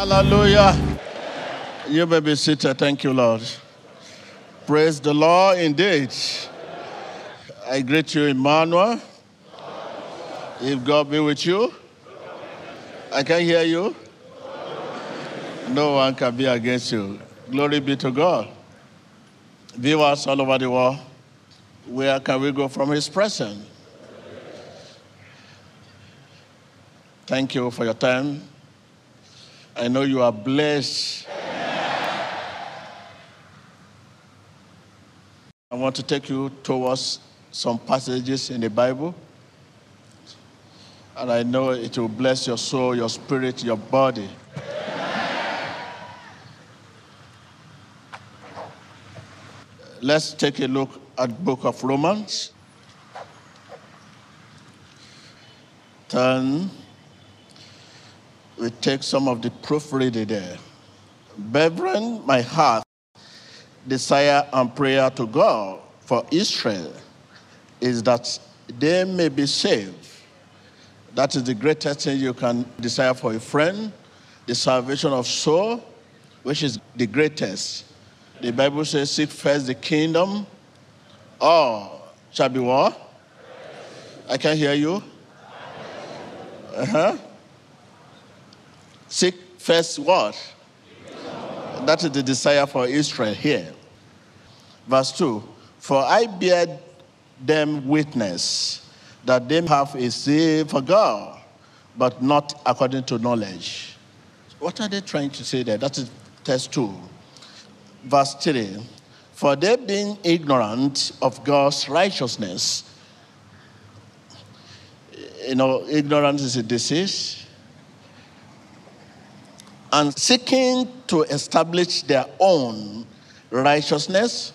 Hallelujah. You may be seated. Thank you, Lord. Praise the Lord indeed. I greet you, Emmanuel. If God be with you, I can hear you. No one can be against you. Glory be to God. Viewers all over the world, where can we go from His presence? Thank you for your time. I know you are blessed. I want to take you towards some passages in the Bible. And I know it will bless your soul, your spirit, your body. Let's take a look at book of Romans. Turn. We take some of the proofreading there. Brethren, my heart desire and prayer to God for Israel is that they may be saved. That is the greatest thing you can desire for a friend, the salvation of soul, which is the greatest. The Bible says, seek first the kingdom, all shall be what? I can't hear you. Uh-huh. Seek first what? That is the desire for Israel here. Verse 2 For I bear them witness that they have a zeal for God, but not according to knowledge. What are they trying to say there? That is test 2. Verse 3 For they being ignorant of God's righteousness, you know, ignorance is a disease and seeking to establish their own righteousness,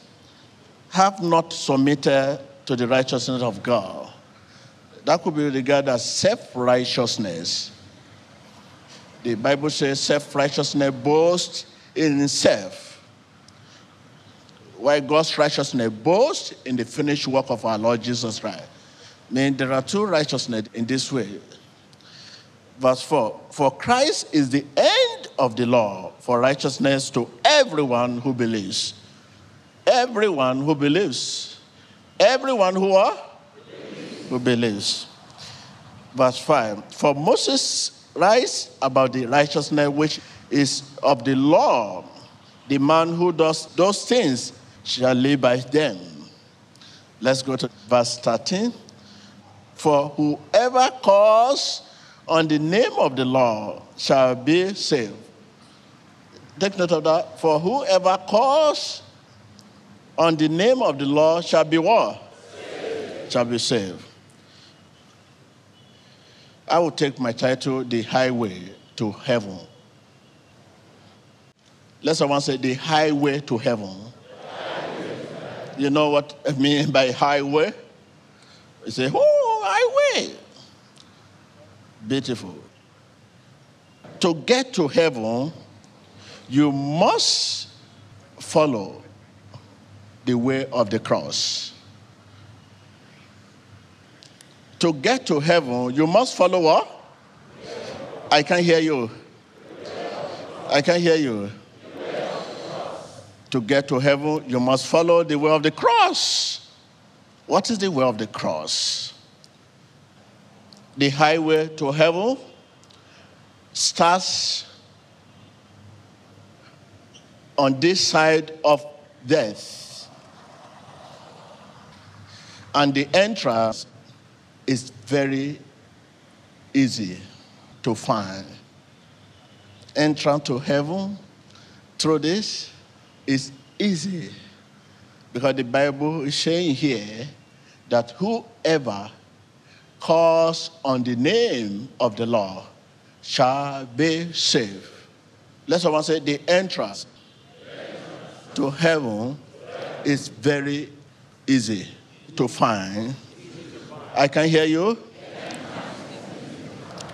have not submitted to the righteousness of God. That could be regarded as self righteousness. The Bible says self righteousness boasts in itself, while God's righteousness boasts in the finished work of our Lord Jesus Christ. I mean, there are two righteousness in this way. Verse 4 For Christ is the end of the law for righteousness to everyone who believes. Everyone who believes. Everyone who are? Believes. Who believes. Verse 5 For Moses writes about the righteousness which is of the law. The man who does those things shall live by them. Let's go to verse 13. For whoever calls on the name of the Lord shall be saved. Take note of that. For whoever calls on the name of the Lord shall be what? Saved. Shall be saved. I will take my title, The Highway to Heaven. Let someone say, The Highway to Heaven. You know what I mean by highway? You say, Oh, highway. Beautiful. To get to heaven, you must follow the way of the cross. To get to heaven, you must follow what? I can't hear you. I can't hear you. To get to heaven, you must follow the way of the cross. What is the way of the cross? The highway to heaven starts on this side of death. And the entrance is very easy to find. Entrance to heaven through this is easy because the Bible is saying here that whoever calls on the name of the Lord shall be saved. Let someone say the entrance to heaven is very easy to find. I can hear you.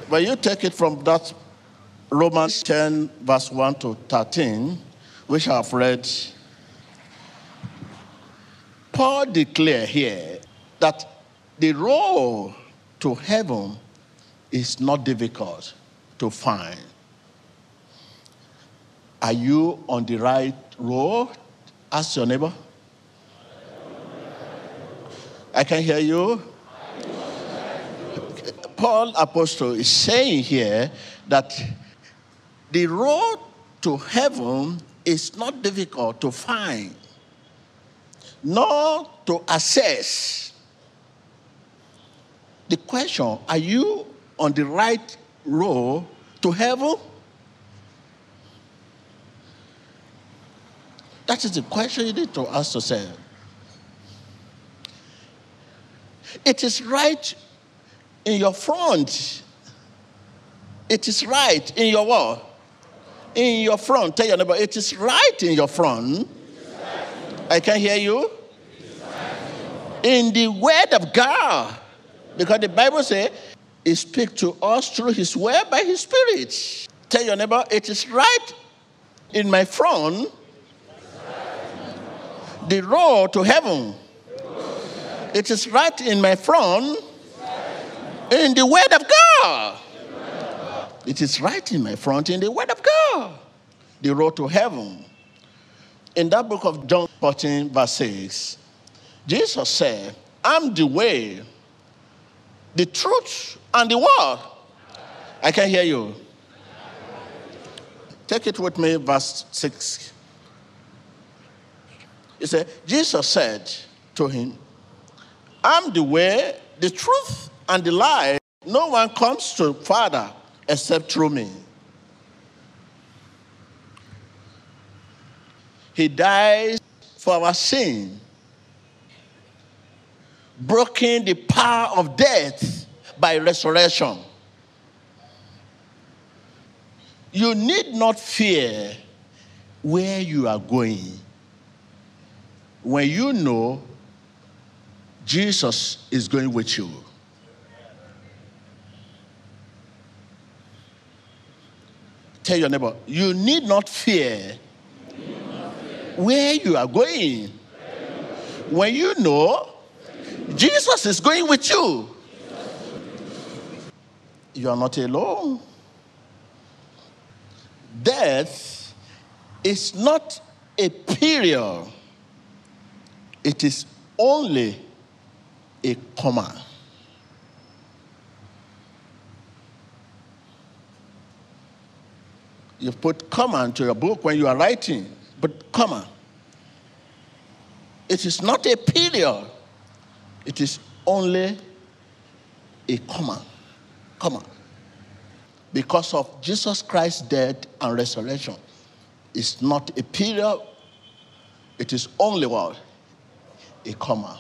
When you take it from that Romans 10, verse 1 to 13, which I've read, Paul declared here that the road to heaven is not difficult to find. Are you on the right road? Ask your neighbor. I can hear you. Paul Apostle is saying here that the road to heaven is not difficult to find, nor to assess. The question are you on the right road to heaven? That is the question you need to ask yourself. It is right in your front. It is right in your what? In your front. Tell your neighbor, it is right in your front. I can hear you. In the word of God. Because the Bible says he speaks to us through his word by his spirit. Tell your neighbor, it is right in my front. The road to heaven. It is right in my front in the Word of God. It is right in my front in the Word of God. The road to heaven. In that book of John 14, verse 6, Jesus said, I'm the way, the truth, and the word. I can hear you. Take it with me, verse 6. He said, Jesus said to him, I'm the way, the truth, and the life. No one comes to Father except through me. He dies for our sin, breaking the power of death by resurrection. You need not fear where you are going when you know Jesus is going with you. Tell your neighbor, you need not fear, where you are going. When you know Jesus is going with you, you are not alone. Death is not a period, it is only a comma. You put comma into your book when you are writing, but comma. It is not a period, it is only a comma. Comma. Because of Jesus Christ's death and resurrection, it's not a period, it is only what? A comma.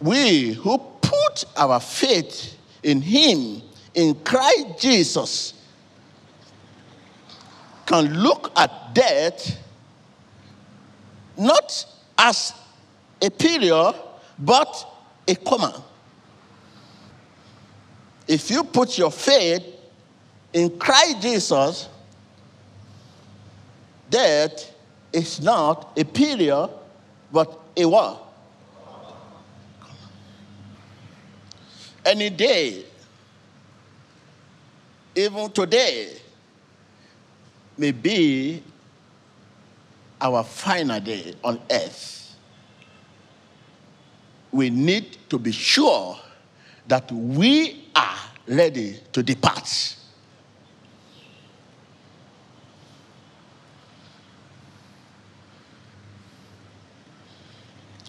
We who put our faith in Him, in Christ Jesus, can look at death not as a period, but a comma. If you put your faith in Christ Jesus, death is not a period, but a what? Any day, even today, may be our final day on earth, we need to be sure that we are ready to depart.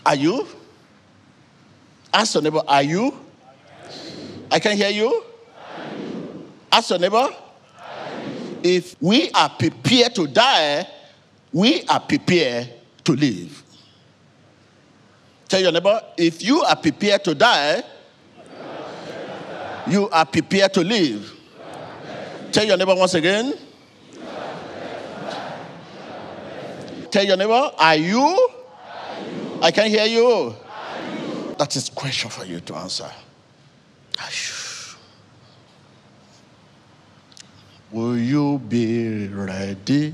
Are you? Ask your neighbor, are you? I can hear you. Ask your neighbor if we are prepared to die, we are prepared to live. Tell your neighbor, if you are prepared to die, you are prepared to live. Tell your neighbor once again. Tell your neighbor, are you? I can hear you. That is question for you to answer. Are you? Be ready?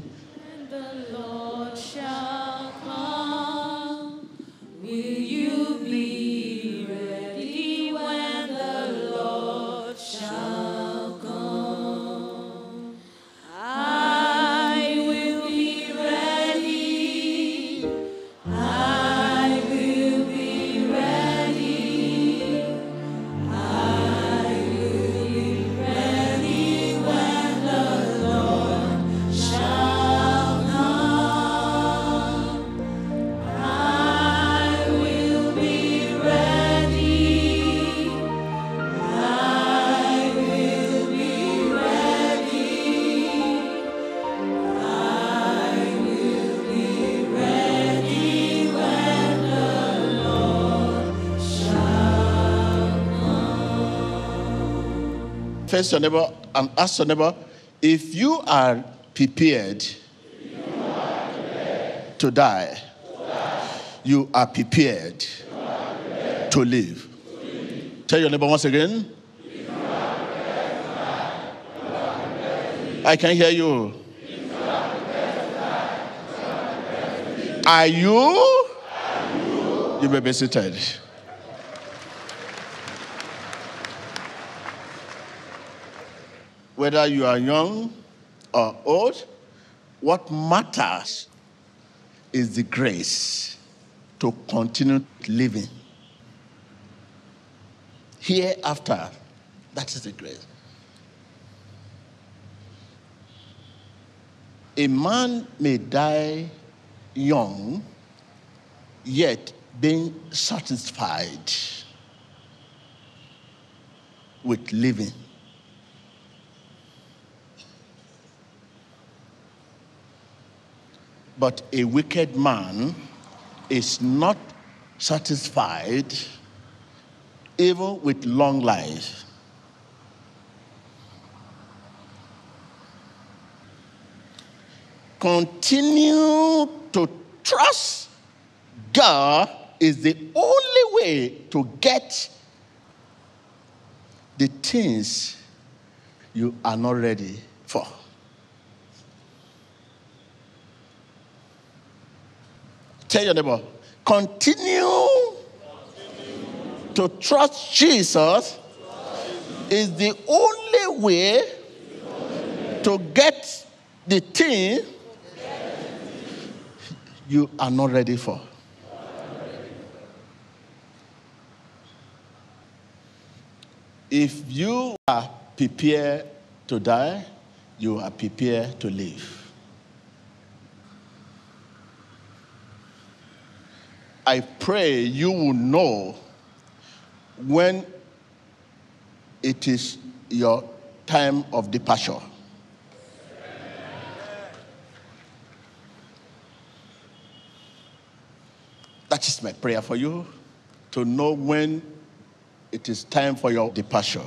Will you be ready? When face your neighbor and ask your neighbor if you are prepared, to, die, you are prepared, to live. Tell your neighbor once again. I can hear you. Are you? You may be seated. Whether you are young or old, what matters is the grace to continue living. Hereafter, that is the grace. A man may die young, yet being satisfied with living. But a wicked man is not satisfied even with long life. Continue to trust God is the only way to get the things you are not ready for. Tell your neighbor, continue, to trust Jesus is the only way to get the thing you are not ready for. If you are prepared to die, you are prepared to live. I pray you will know when it is your time of departure. That is my prayer for you to know when it is time for your departure.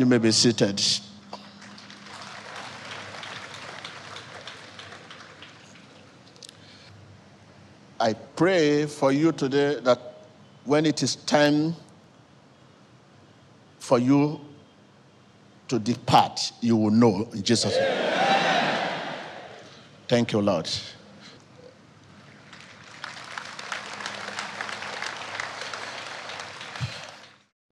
You may be seated. I pray for you today that when it is time for you to depart, you will know in Jesus' name. Thank you, Lord.